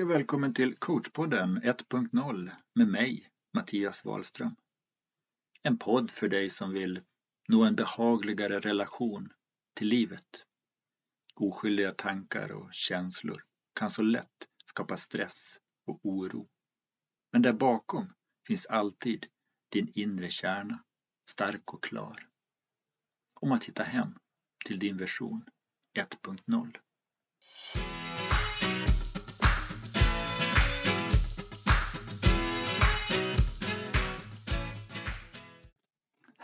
Hej och välkommen till coachpodden 1.0 med mig, Mattias Wahlström. En podd för dig som vill nå en behagligare relation till livet. Oskyldiga tankar och känslor kan så lätt skapa stress och oro. Men där bakom finns alltid din inre kärna, stark och klar. Om att hitta hem till din version 1.0.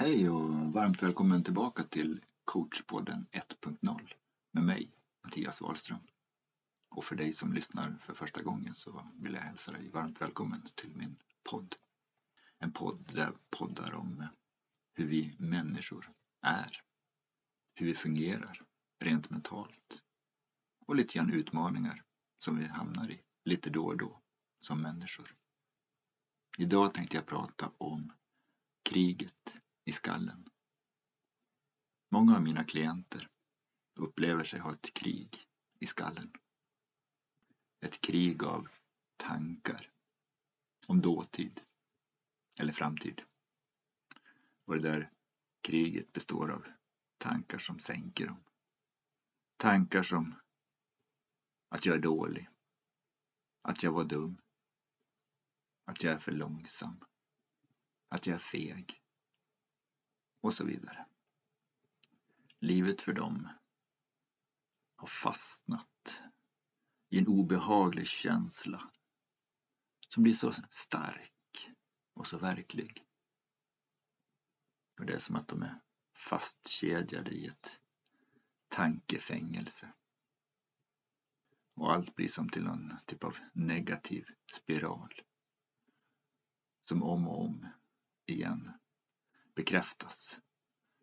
Hej och varmt välkommen tillbaka till coachpodden 1.0 med mig, Mattias Wahlström. Och för dig som lyssnar för första gången så vill jag hälsa dig varmt välkommen till min podd. En podd där jag poddar om hur vi människor är, hur vi fungerar rent mentalt och lite grann utmaningar som vi hamnar i lite då och då som människor. Idag tänkte jag prata om kriget i skallen. Många av mina klienter upplever sig ha ett krig i skallen. Ett krig av tankar om dåtid eller framtid. Och det där kriget består av tankar som sänker dem. Tankar som att jag är dålig, att jag var dum, att jag är för långsam, att jag är feg, och så vidare. Livet för dem har fastnat i en obehaglig känsla som blir så stark och så verklig. Och det är som att de är fastkedjade i ett tankefängelse. Och allt blir som till någon typ av negativ spiral. Som om och om igen bekräftas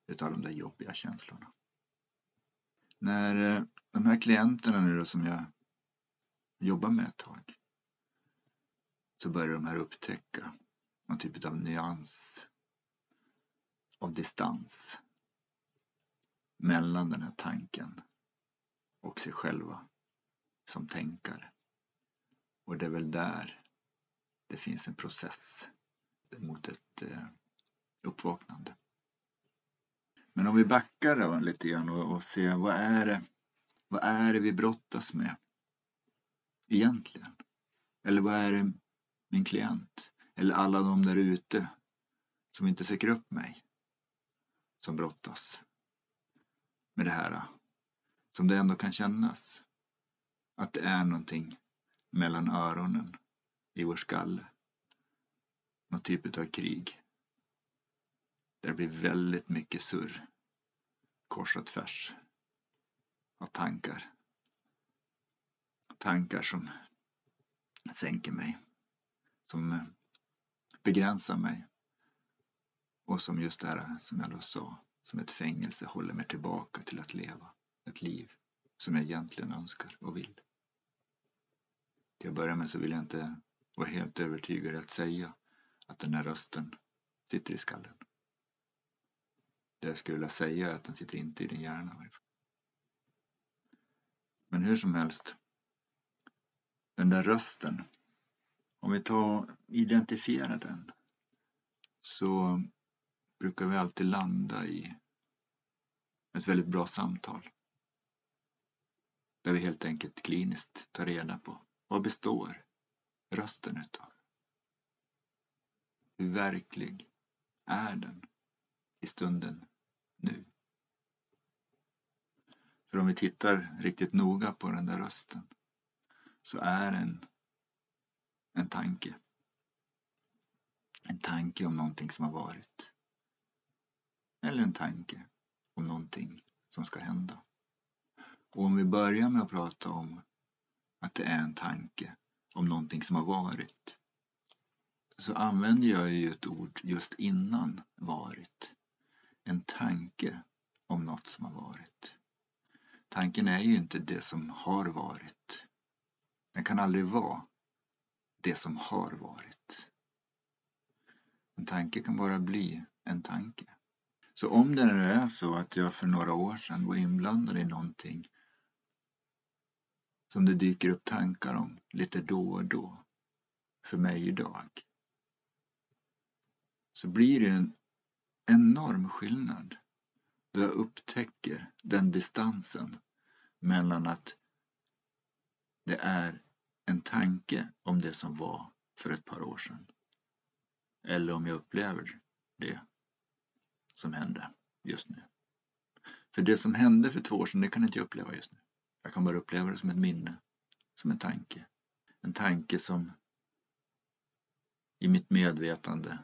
utav de där jobbiga känslorna. När eh, de här klienterna nu då som jag jobbar med ett tag så börjar de här upptäcka någon typ av nyans av distans mellan den här tanken och sig själva som tänkare. Och det är väl där det finns en process mot ett eh, uppvaknande. Men om vi backar då lite grann och, och ser vad är det vad är det vi brottas med egentligen? Eller vad är det min klient eller alla de där ute som inte söker upp mig som brottas med det här som det ändå kan kännas att det är någonting mellan öronen i vår skalle. Någon typ av krig. Där det blir väldigt mycket surr kors och tvärs av tankar. Tankar som sänker mig, som eh, begränsar mig och som just det här som jag då sa, som ett fängelse håller mig tillbaka till att leva ett liv som jag egentligen önskar och vill. Till att börja med så vill jag inte vara helt övertygad att säga att den här rösten sitter i skallen. Det jag skulle vilja säga är att den sitter inte i din hjärna. Men hur som helst. Den där rösten. Om vi tar och identifierar den. Så brukar vi alltid landa i ett väldigt bra samtal. Där vi helt enkelt kliniskt tar reda på vad består rösten utav? Hur verklig är den i stunden nu. För om vi tittar riktigt noga på den där rösten så är den en tanke. En tanke om någonting som har varit. Eller en tanke om någonting som ska hända. Och om vi börjar med att prata om att det är en tanke om någonting som har varit så använder jag ju ett ord just innan varit en tanke om något som har varit. Tanken är ju inte det som har varit. Den kan aldrig vara det som har varit. En tanke kan bara bli en tanke. Så om det nu är så att jag för några år sedan var inblandad i någonting som det dyker upp tankar om lite då och då för mig idag så blir det en enorm skillnad jag upptäcker den distansen mellan att det är en tanke om det som var för ett par år sedan eller om jag upplever det som hände just nu. För det som hände för två år sedan, det kan inte jag uppleva just nu. Jag kan bara uppleva det som ett minne, som en tanke. En tanke som i mitt medvetande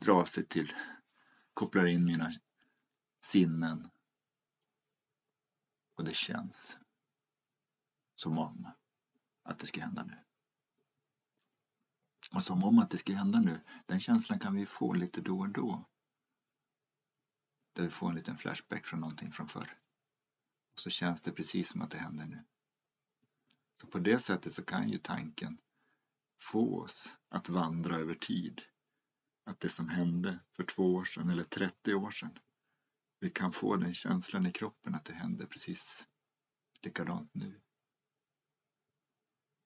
drar sig till, kopplar in mina sinnen och det känns som om att det ska hända nu. Och som om att det ska hända nu, den känslan kan vi få lite då och då. Där vi får en liten flashback från någonting från förr. Och så känns det precis som att det händer nu. Så på det sättet så kan ju tanken få oss att vandra över tid. Att det som hände för två år sedan eller 30 år sedan, vi kan få den känslan i kroppen att det händer precis likadant nu.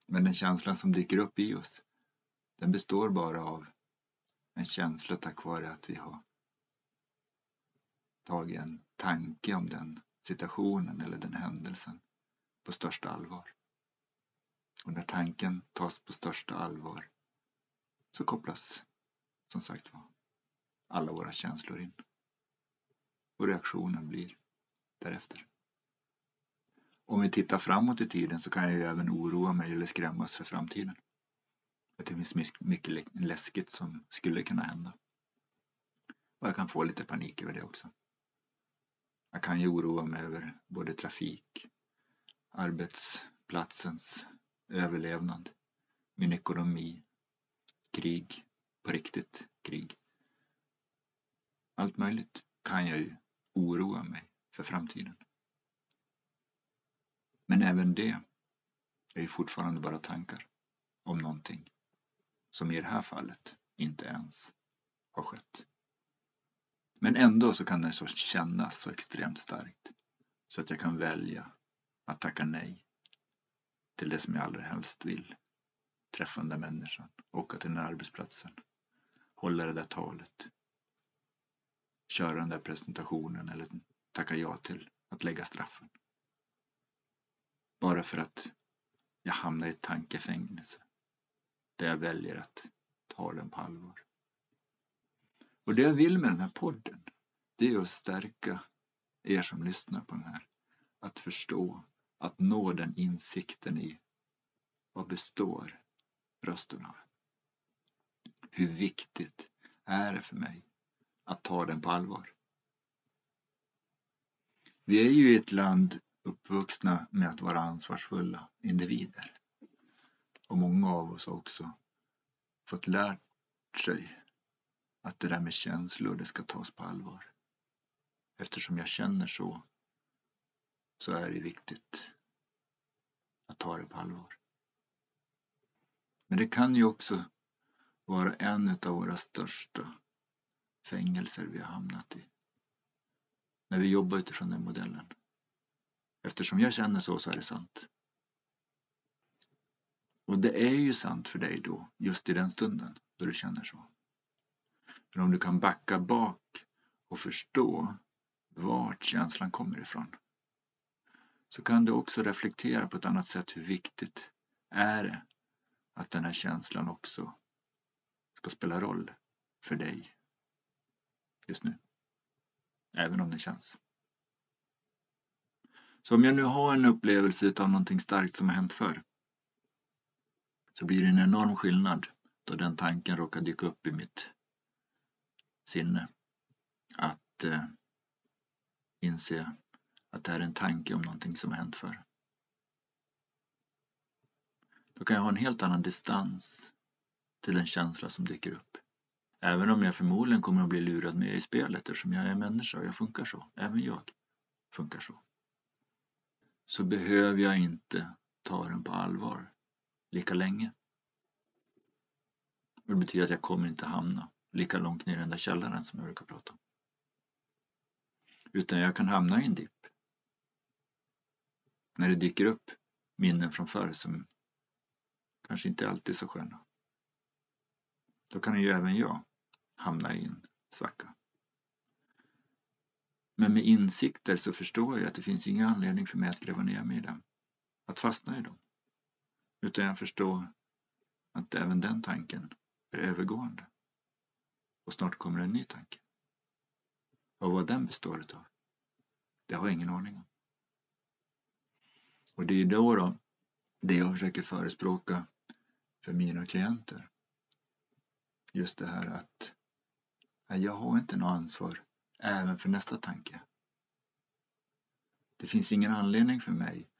Men den känslan som dyker upp i oss, den består bara av en känsla tack vare att vi har tagit en tanke om den situationen eller den händelsen på största allvar. Och när tanken tas på största allvar så kopplas som sagt var alla våra känslor in. Och reaktionen blir därefter. Om vi tittar framåt i tiden så kan jag ju även oroa mig eller skrämmas för framtiden. Att det finns mycket läskigt som skulle kunna hända. Och jag kan få lite panik över det också. Jag kan ju oroa mig över både trafik, arbetsplatsens överlevnad, min ekonomi, krig, på riktigt krig. Allt möjligt kan jag ju oroa mig för framtiden. Men även det är ju fortfarande bara tankar om någonting som i det här fallet inte ens har skett. Men ändå så kan det så kännas så extremt starkt så att jag kan välja att tacka nej till det som jag allra helst vill. Träffa den där människan, åka till den där arbetsplatsen, hålla det där talet, köra den där presentationen eller tacka ja till att lägga straffen. Bara för att jag hamnar i ett tankefängelse där jag väljer att ta den på allvar. Och det jag vill med den här podden, det är att stärka er som lyssnar på den här. Att förstå, att nå den insikten i vad består rösten av? Hur viktigt är det för mig att ta den på allvar? Vi är ju i ett land uppvuxna med att vara ansvarsfulla individer. Och många av oss har också fått lärt sig att det där med känslor, det ska tas på allvar. Eftersom jag känner så, så är det viktigt att ta det på allvar. Men det kan ju också vara en av våra största fängelser vi har hamnat i. När vi jobbar utifrån den modellen. Eftersom jag känner så, så är det sant. Och det är ju sant för dig då, just i den stunden då du känner så. Men om du kan backa bak och förstå vart känslan kommer ifrån så kan du också reflektera på ett annat sätt hur viktigt är det att den här känslan också ska spela roll för dig just nu. Även om det känns. Så om jag nu har en upplevelse av någonting starkt som har hänt förr så blir det en enorm skillnad då den tanken råkar dyka upp i mitt sinne. Att eh, inse att det här är en tanke om någonting som har hänt förr. Då kan jag ha en helt annan distans till den känsla som dyker upp. Även om jag förmodligen kommer att bli lurad med i spelet eftersom jag är människa och jag funkar så. Även jag funkar så. Så behöver jag inte ta den på allvar lika länge. Det betyder att jag kommer inte hamna lika långt ner i den där källaren som jag brukar prata om. Utan jag kan hamna i en dipp. När det dyker upp minnen från förr som kanske inte alltid är så sköna. Då kan ju även jag hamna i en svacka. Men med insikter så förstår jag att det finns ingen anledning för mig att gräva ner mig i dem, att fastna i dem. Utan jag förstår att även den tanken är övergående. Och snart kommer en ny tanke. Och vad den består utav, det har jag ingen aning om. Och det är då, då det jag försöker förespråka för mina klienter. Just det här att jag har inte något ansvar även för nästa tanke. Det finns ingen anledning för mig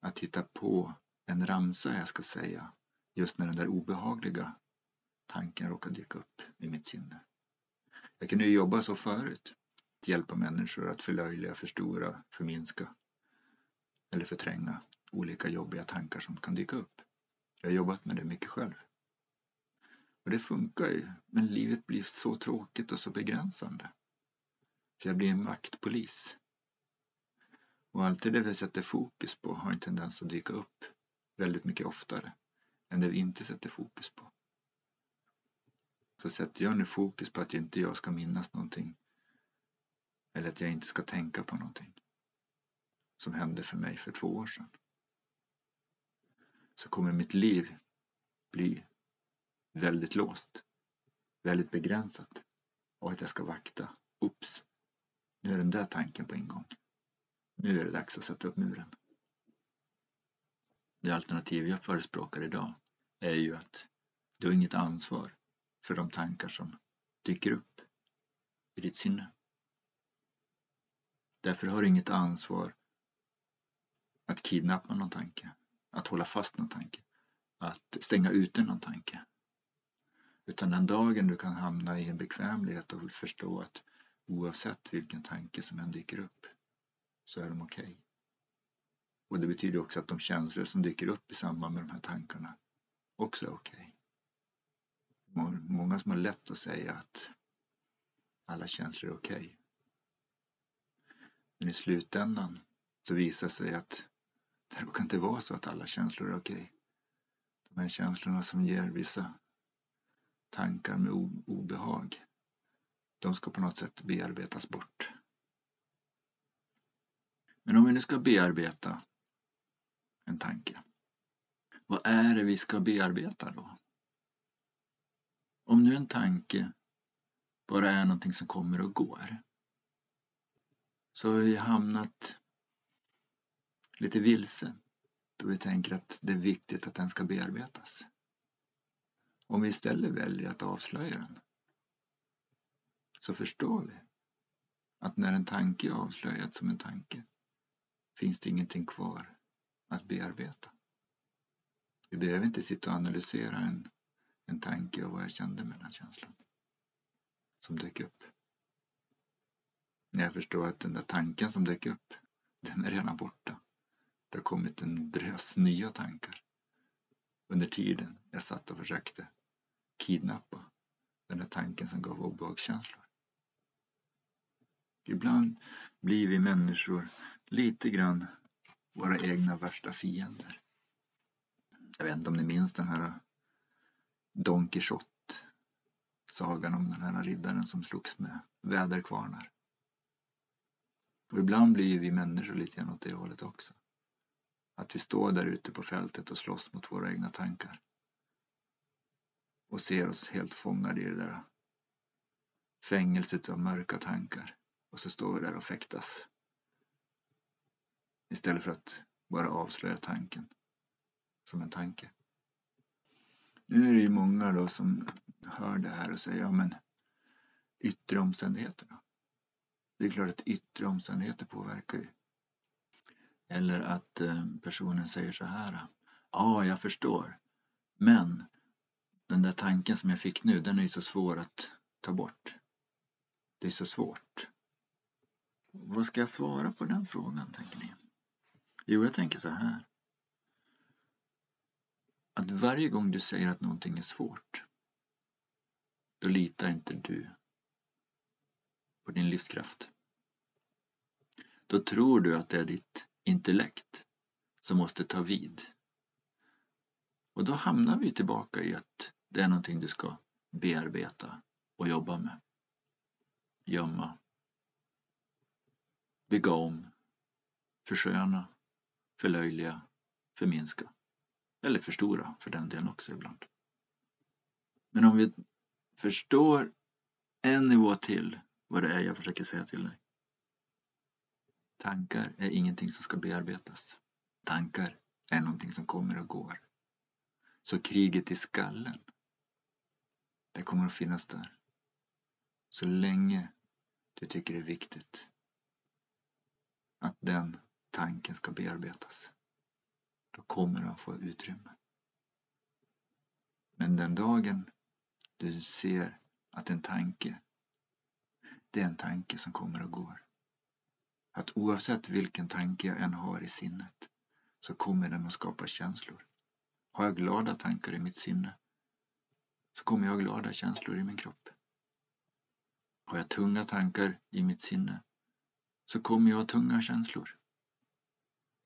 att hitta på en ramsa jag ska säga just när den där obehagliga tanken råkar dyka upp i mitt sinne. Jag kunde ju jobba så förut, att hjälpa människor att förlöjliga, förstora, förminska eller förtränga olika jobbiga tankar som kan dyka upp. Jag har jobbat med det mycket själv. Och det funkar ju, men livet blir så tråkigt och så begränsande. Så jag blir en maktpolis. Och allt det vi sätter fokus på har en tendens att dyka upp väldigt mycket oftare än det vi inte sätter fokus på. Så sätter jag nu fokus på att inte jag ska minnas någonting eller att jag inte ska tänka på någonting som hände för mig för två år sedan så kommer mitt liv bli väldigt låst, väldigt begränsat och att jag ska vakta. Oops, nu är den där tanken på ingång. Nu är det dags att sätta upp muren. Det alternativ jag förespråkar idag är ju att du har inget ansvar för de tankar som dyker upp i ditt sinne. Därför har du inget ansvar att kidnappa någon tanke, att hålla fast någon tanke, att stänga ute någon tanke. Utan den dagen du kan hamna i en bekvämlighet och förstå att oavsett vilken tanke som än dyker upp så är de okej. Okay. Och det betyder också att de känslor som dyker upp i samband med de här tankarna också är okej. Okay. Många som har lätt att säga att alla känslor är okej. Okay. Men i slutändan så visar det sig att det kan inte vara så att alla känslor är okej. De här känslorna som ger vissa tankar med obehag, de ska på något sätt bearbetas bort. Men om vi nu ska bearbeta en tanke, vad är det vi ska bearbeta då? Om nu en tanke bara är någonting som kommer och går, så har vi hamnat lite vilse då vi tänker att det är viktigt att den ska bearbetas. Om vi istället väljer att avslöja den så förstår vi att när en tanke är avslöjad som en tanke finns det ingenting kvar att bearbeta. Vi behöver inte sitta och analysera en, en tanke och vad jag kände med den känslan som dök upp. När jag förstår att den där tanken som dök upp, den är redan borta. Det har kommit en drös nya tankar under tiden jag satt och försökte kidnappa den där tanken som gav obehagskänslor. Ibland blir vi människor lite grann våra egna värsta fiender. Jag vet inte om ni minns den här Don Quijote sagan om den här riddaren som slogs med väderkvarnar. Och ibland blir vi människor lite grann åt det hållet också. Att vi står där ute på fältet och slåss mot våra egna tankar. Och ser oss helt fångade i det där fängelset av mörka tankar. Och så står vi där och fäktas. Istället för att bara avslöja tanken som en tanke. Nu är det ju många då som hör det här och säger ja men yttre omständigheter då? Det är klart att yttre omständigheter påverkar ju. Eller att eh, personen säger så här. Ja, jag förstår. Men den där tanken som jag fick nu, den är ju så svår att ta bort. Det är så svårt. Vad ska jag svara på den frågan, tänker ni? Jo, jag tänker så här. Att varje gång du säger att någonting är svårt, då litar inte du på din livskraft. Då tror du att det är ditt intellekt som måste ta vid. Och då hamnar vi tillbaka i att det är någonting du ska bearbeta och jobba med. Gömma. Bygga om. Försköna. Förlöjliga. Förminska. Eller förstora för den delen också ibland. Men om vi förstår en nivå till vad det är jag försöker säga till dig. Tankar är ingenting som ska bearbetas. Tankar är någonting som kommer och går. Så kriget i skallen, det kommer att finnas där. Så länge du tycker det är viktigt att den tanken ska bearbetas, då kommer den få utrymme. Men den dagen du ser att en tanke, det är en tanke som kommer och går. Att oavsett vilken tanke jag än har i sinnet så kommer den att skapa känslor. Har jag glada tankar i mitt sinne så kommer jag ha glada känslor i min kropp. Har jag tunga tankar i mitt sinne så kommer jag ha tunga känslor.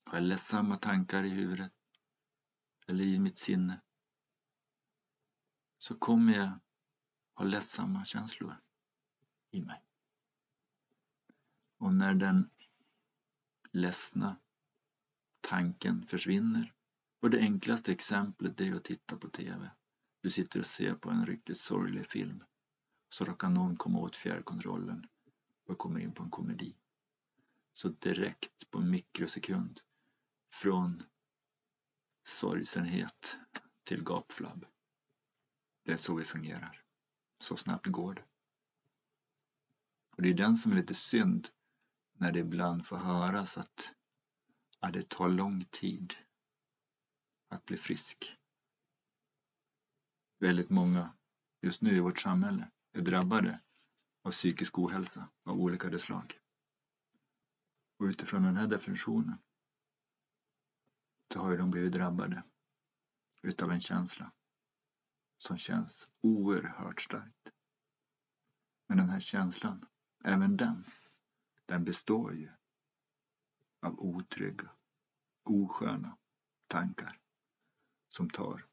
Har jag ledsamma tankar i huvudet eller i mitt sinne så kommer jag ha ledsamma känslor i mig. Och när den ledsna tanken försvinner och det enklaste exemplet är att titta på TV. Du sitter och ser på en riktigt sorglig film. Så råkar någon komma åt fjärrkontrollen och kommer in på en komedi. Så direkt på en mikrosekund från sorgsenhet till gapflabb. Det är så vi fungerar. Så snabbt går det. Och det är den som är lite synd när det ibland får höras att ja, det tar lång tid att bli frisk. Väldigt många just nu i vårt samhälle är drabbade av psykisk ohälsa av olika slag. Och utifrån den här definitionen så har ju de blivit drabbade utav en känsla som känns oerhört starkt. Men den här känslan, även den, den består ju av otrygga, osköna tankar som tar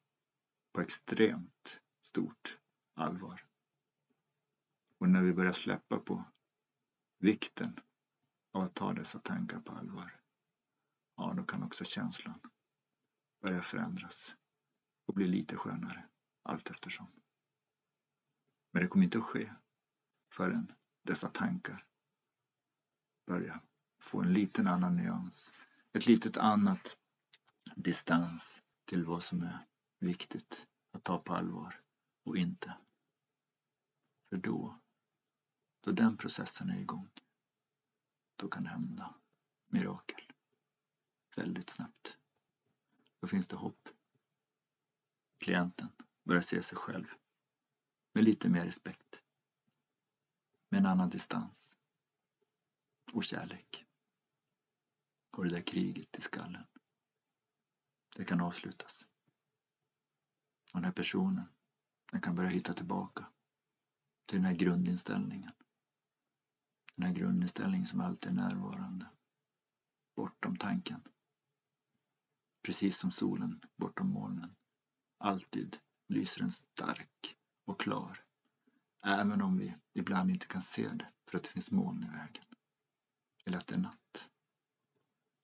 på extremt stort allvar. Och när vi börjar släppa på vikten av att ta dessa tankar på allvar, ja då kan också känslan börja förändras och bli lite skönare allt eftersom. Men det kommer inte att ske förrän dessa tankar börjar få en liten annan nyans, ett litet annat distans till vad som är viktigt att ta på allvar och inte. För då, då den processen är igång, då kan det hända mirakel. Väldigt snabbt. Då finns det hopp. Klienten börjar se sig själv med lite mer respekt. Med en annan distans. Och kärlek. Och det där kriget i skallen. Det kan avslutas. Och den här personen, den kan börja hitta tillbaka till den här grundinställningen. Den här grundinställningen som alltid är närvarande. Bortom tanken. Precis som solen bortom molnen. Alltid lyser den stark och klar. Även om vi ibland inte kan se det för att det finns moln i vägen. Eller att det är natt.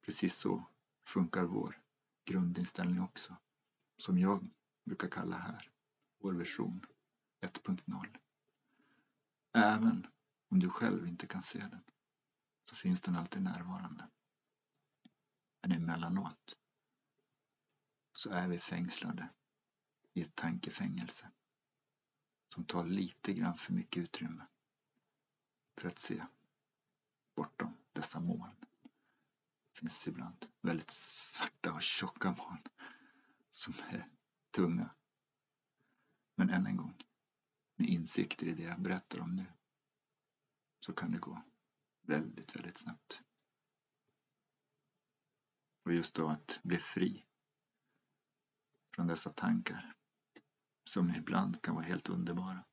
Precis så funkar vår grundinställning också. Som jag brukar kalla här vår version 1.0. Även om du själv inte kan se den så finns den alltid närvarande. Men emellanåt så är vi fängslade i ett tankefängelse som tar lite grann för mycket utrymme för att se bortom dessa moln. Det finns ibland väldigt svarta och tjocka moln som är tunga. Men än en gång, med insikter i det jag berättar om nu så kan det gå väldigt, väldigt snabbt. Och just då att bli fri från dessa tankar som ibland kan vara helt underbara,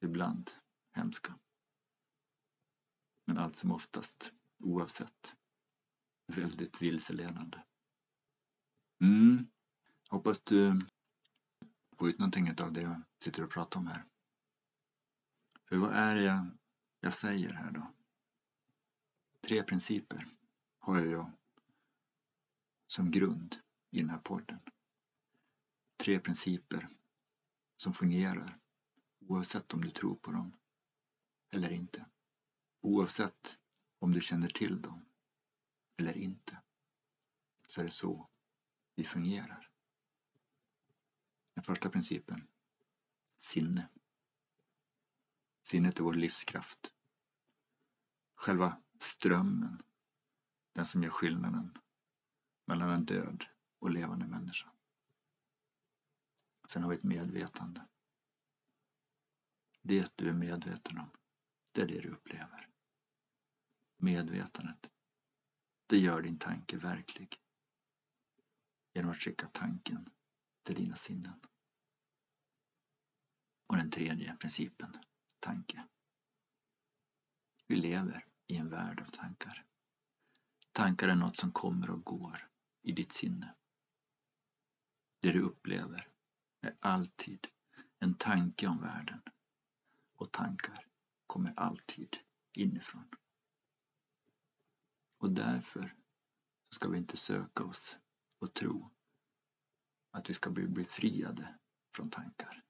ibland hemska. Men allt som oftast, oavsett, väldigt vilseledande Mm. Hoppas du får ut någonting av det jag sitter och pratar om här. För vad är det jag, jag säger här då? Tre principer har jag som grund i den här podden. Tre principer som fungerar oavsett om du tror på dem eller inte. Oavsett om du känner till dem eller inte. Så är det så vi fungerar. Den första principen. Sinne. Sinnet är vår livskraft. Själva strömmen. Den som gör skillnaden mellan en död och levande människa. Sen har vi ett medvetande. Det du är medveten om, det är det du upplever. Medvetandet, det gör din tanke verklig. Genom att skicka tanken till dina sinnen. Och den tredje principen, tanke. Vi lever i en värld av tankar. Tankar är något som kommer och går i ditt sinne. Det du upplever är alltid en tanke om världen och tankar kommer alltid inifrån. Och därför ska vi inte söka oss och tro att vi ska bli befriade från tankar.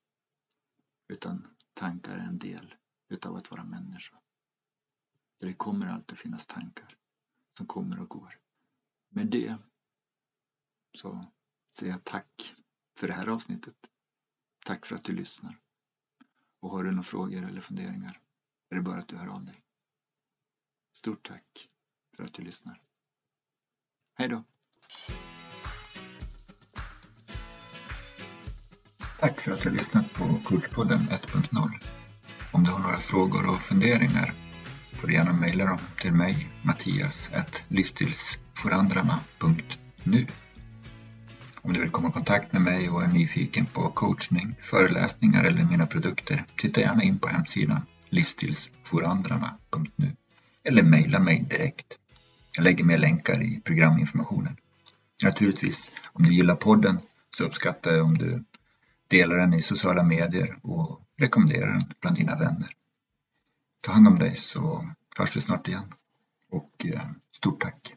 Utan tankar är en del utav att vara människa. Det kommer alltid finnas tankar som kommer och går. Med det så säger jag tack för det här avsnittet. Tack för att du lyssnar. Och har du några frågor eller funderingar är det bara att du hör av dig. Stort tack för att du lyssnar. Hej då! Tack för att du har lyssnat på Kurspodden 1.0. Om du har några frågor och funderingar får du gärna mejla dem till mig, Mattias, livsstilsforandrarna.nu. Om du vill komma i kontakt med mig och är nyfiken på coachning, föreläsningar eller mina produkter, titta gärna in på hemsidan livsstilsforandrarna.nu eller mejla mig direkt. Jag lägger med länkar i programinformationen. Naturligtvis, om du gillar podden så uppskattar jag om du Dela den i sociala medier och rekommendera den bland dina vänner. Ta hand om dig så hörs vi snart igen. Och eh, stort tack!